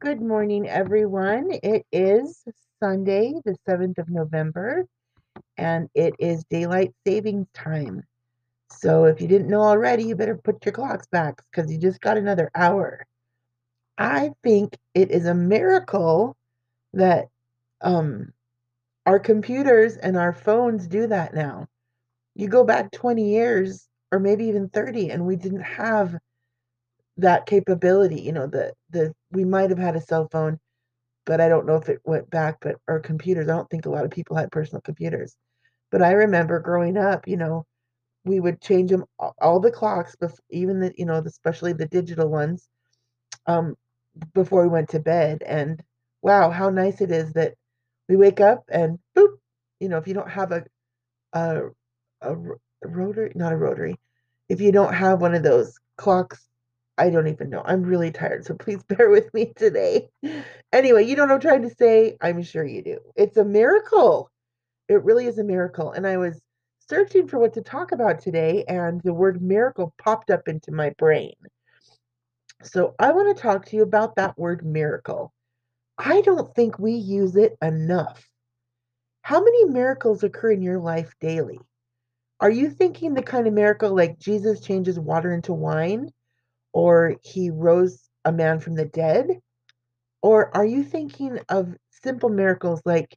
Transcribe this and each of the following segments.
Good morning, everyone. It is Sunday, the 7th of November, and it is daylight savings time. So if you didn't know already, you better put your clocks back because you just got another hour. I think it is a miracle that um, our computers and our phones do that now. You go back 20 years or maybe even 30, and we didn't have that capability. You know, the the we might have had a cell phone, but I don't know if it went back. But our computers, I don't think a lot of people had personal computers. But I remember growing up, you know, we would change them all the clocks, before, even the you know, especially the digital ones, um, before we went to bed. And wow, how nice it is that we wake up and boop, you know, if you don't have a a, a rotary, not a rotary, if you don't have one of those clocks I don't even know. I'm really tired, so please bear with me today. Anyway, you know what I'm trying to say? I'm sure you do. It's a miracle. It really is a miracle. And I was searching for what to talk about today, and the word miracle popped up into my brain. So I want to talk to you about that word miracle. I don't think we use it enough. How many miracles occur in your life daily? Are you thinking the kind of miracle like Jesus changes water into wine? Or he rose a man from the dead? Or are you thinking of simple miracles like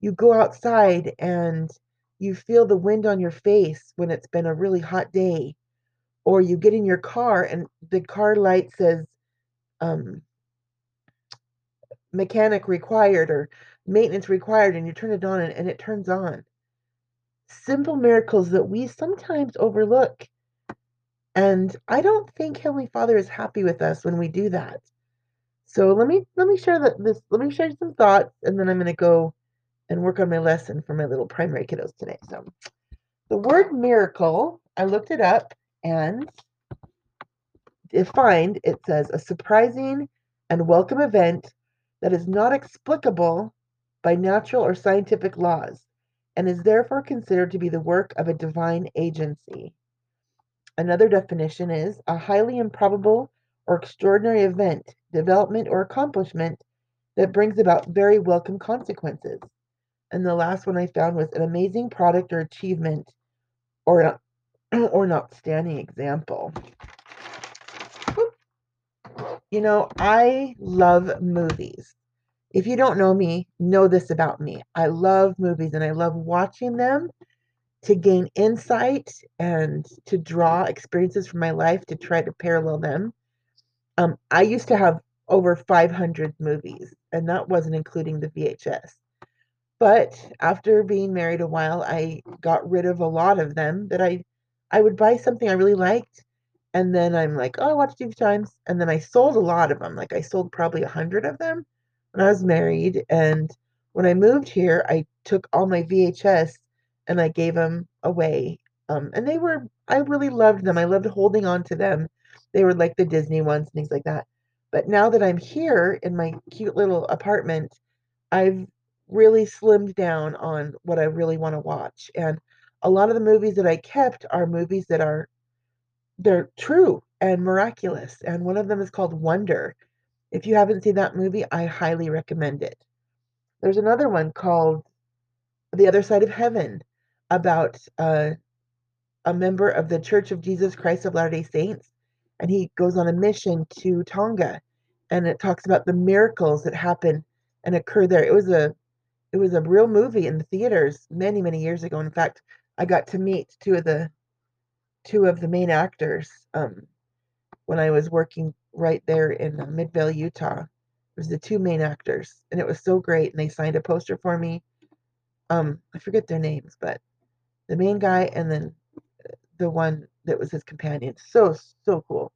you go outside and you feel the wind on your face when it's been a really hot day? Or you get in your car and the car light says, um, mechanic required or maintenance required, and you turn it on and, and it turns on. Simple miracles that we sometimes overlook and I don't think Heavenly Father is happy with us when we do that. So let me let me share that this let me share some thoughts and then I'm gonna go and work on my lesson for my little primary kiddos today. So the word miracle, I looked it up and defined it says a surprising and welcome event that is not explicable by natural or scientific laws and is therefore considered to be the work of a divine agency. Another definition is a highly improbable or extraordinary event, development, or accomplishment that brings about very welcome consequences. And the last one I found was an amazing product or achievement or, or an outstanding example. You know, I love movies. If you don't know me, know this about me. I love movies and I love watching them to gain insight and to draw experiences from my life to try to parallel them. Um, I used to have over 500 movies, and that wasn't including the VHS. But after being married a while, I got rid of a lot of them that I I would buy something I really liked, and then I'm like, oh, I watched a few times, and then I sold a lot of them. Like I sold probably a hundred of them when I was married, and when I moved here, I took all my VHS and I gave them away. Um, and they were, I really loved them. I loved holding on to them. They were like the Disney ones, things like that. But now that I'm here in my cute little apartment, I've really slimmed down on what I really want to watch. And a lot of the movies that I kept are movies that are they're true and miraculous. And one of them is called Wonder. If you haven't seen that movie, I highly recommend it. There's another one called The Other Side of Heaven about uh, a member of the Church of Jesus Christ of Latter day Saints, and he goes on a mission to Tonga, and it talks about the miracles that happen and occur there. It was a it was a real movie in the theaters many many years ago. In fact, I got to meet two of the two of the main actors um, when I was working right there in uh, Midvale, Utah. It was the two main actors, and it was so great. And they signed a poster for me. Um, I forget their names, but the main guy and then the one that was his companion. So so cool.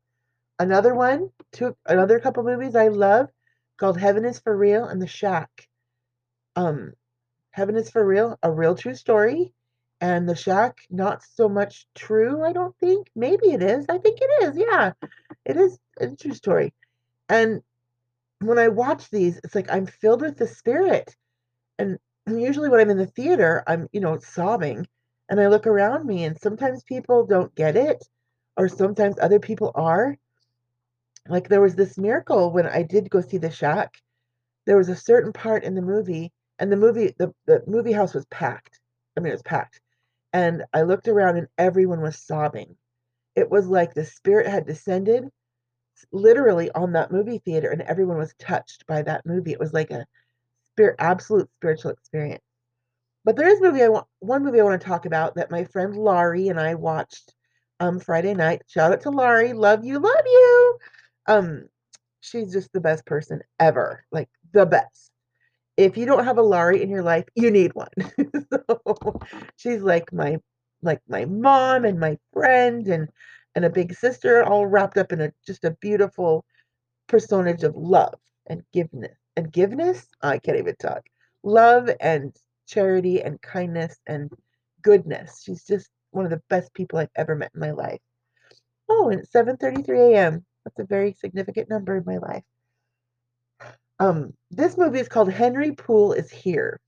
Another one, two another couple movies I love called Heaven is for Real and The Shack. Um Heaven is for Real, a real true story. And The Shack, not so much true, I don't think. Maybe it is. I think it is. Yeah. It is a true story. And when I watch these, it's like I'm filled with the spirit. And usually when I'm in the theater, I'm, you know, sobbing and I look around me, and sometimes people don't get it, or sometimes other people are. like there was this miracle when I did go see The Shack. There was a certain part in the movie, and the movie the, the movie house was packed. I mean, it was packed. And I looked around and everyone was sobbing. It was like the spirit had descended literally on that movie theater and everyone was touched by that movie. It was like a spirit absolute spiritual experience. But there is movie I want one movie I want to talk about that my friend Laurie and I watched um Friday night. Shout out to Laurie. Love you, love you. Um she's just the best person ever. Like the best. If you don't have a Laurie in your life, you need one. so she's like my like my mom and my friend and and a big sister all wrapped up in a just a beautiful personage of love and giveness and giveness i can't even talk love and charity and kindness and goodness. She's just one of the best people i've ever met in my life. Oh and it's 7.33 a.m that's a very significant number in my life. Um this movie is called henry poole is here.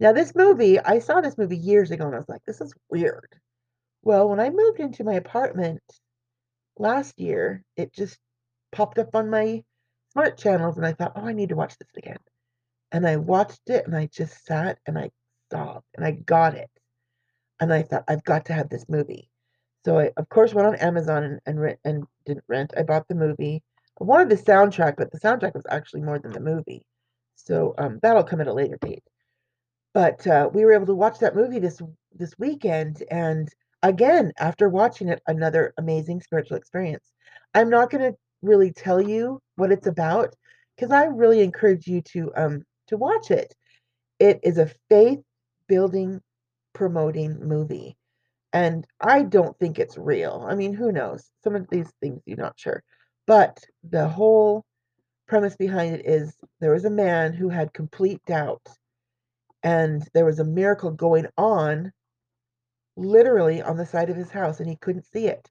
Now this movie i saw this movie years ago and i was like this is weird. Well when i moved into my apartment last year it just popped up on my smart channels and I thought, oh, I need to watch this again. And I watched it and I just sat and I sobbed and I got it. And I thought, I've got to have this movie. So I, of course, went on Amazon and, and, rent, and didn't rent. I bought the movie. I wanted the soundtrack, but the soundtrack was actually more than the movie. So um, that'll come at a later date. But uh, we were able to watch that movie this this weekend, and again, after watching it, another amazing spiritual experience. I'm not going to really tell you what it's about because I really encourage you to um to watch it. It is a faith building promoting movie. And I don't think it's real. I mean, who knows? Some of these things you're not sure. But the whole premise behind it is there was a man who had complete doubt and there was a miracle going on literally on the side of his house and he couldn't see it.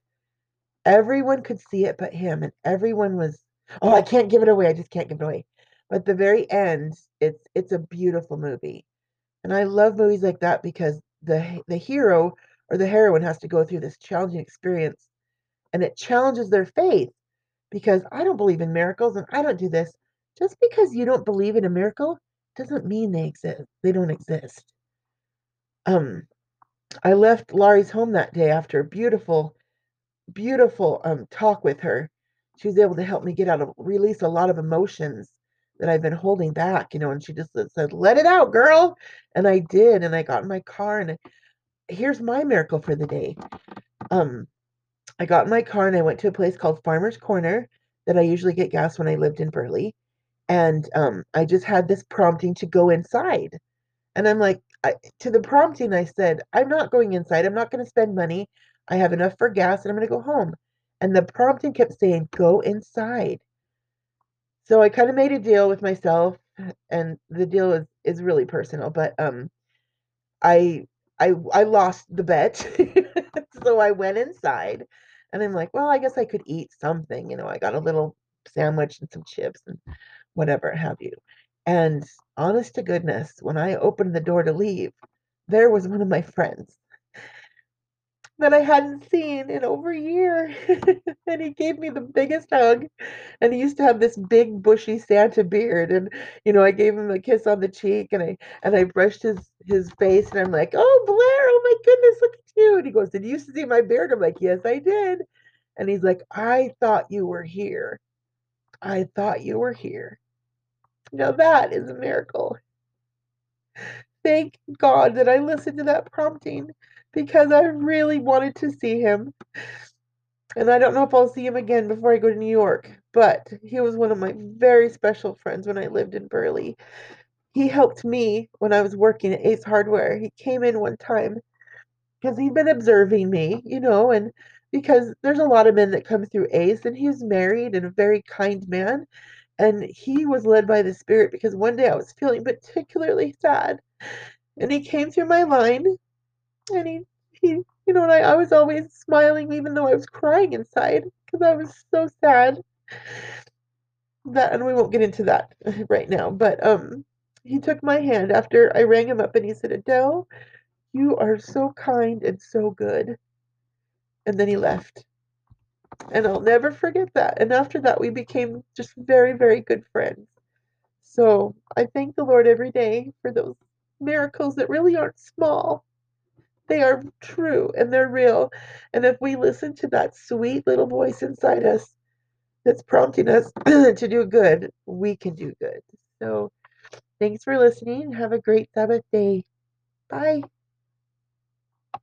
Everyone could see it but him, and everyone was, "Oh, I can't give it away. I just can't give it away." But the very end, it's it's a beautiful movie. And I love movies like that because the the hero or the heroine has to go through this challenging experience and it challenges their faith because I don't believe in miracles and I don't do this. Just because you don't believe in a miracle doesn't mean they exist. They don't exist. Um I left Laurie's home that day after a beautiful beautiful um, talk with her. She was able to help me get out of release a lot of emotions that I've been holding back, you know, and she just said, "Let it out, girl." And I did, and I got in my car and here's my miracle for the day. Um I got in my car and I went to a place called Farmer's Corner that I usually get gas when I lived in Burley. And um I just had this prompting to go inside. And I'm like, I, to the prompting, I said, I'm not going inside. I'm not going to spend money. I have enough for gas and I'm going to go home. And the prompting kept saying, go inside. So I kind of made a deal with myself and the deal is, is really personal, but um I I I lost the bet. so I went inside and I'm like, well, I guess I could eat something, you know. I got a little sandwich and some chips and whatever have you. And honest to goodness, when I opened the door to leave, there was one of my friends that I hadn't seen in over a year. and he gave me the biggest hug. And he used to have this big bushy Santa beard. And, you know, I gave him a kiss on the cheek and I and I brushed his his face and I'm like, oh Blair, oh my goodness, look at you. And he goes, Did you used to see my beard? I'm like, Yes, I did. And he's like, I thought you were here. I thought you were here. Now that is a miracle. Thank God that I listened to that prompting because I really wanted to see him. And I don't know if I'll see him again before I go to New York, but he was one of my very special friends when I lived in Burley. He helped me when I was working at Ace Hardware. He came in one time because he'd been observing me, you know, and because there's a lot of men that come through Ace, and he's married and a very kind man. And he was led by the Spirit because one day I was feeling particularly sad. And he came through my line and he, he you know, and I, I was always smiling even though I was crying inside because I was so sad. That and we won't get into that right now, but um he took my hand after I rang him up and he said, Adele, you are so kind and so good. And then he left. And I'll never forget that. And after that, we became just very, very good friends. So I thank the Lord every day for those miracles that really aren't small. They are true and they're real. And if we listen to that sweet little voice inside us that's prompting us to do good, we can do good. So thanks for listening. Have a great Sabbath day. Bye.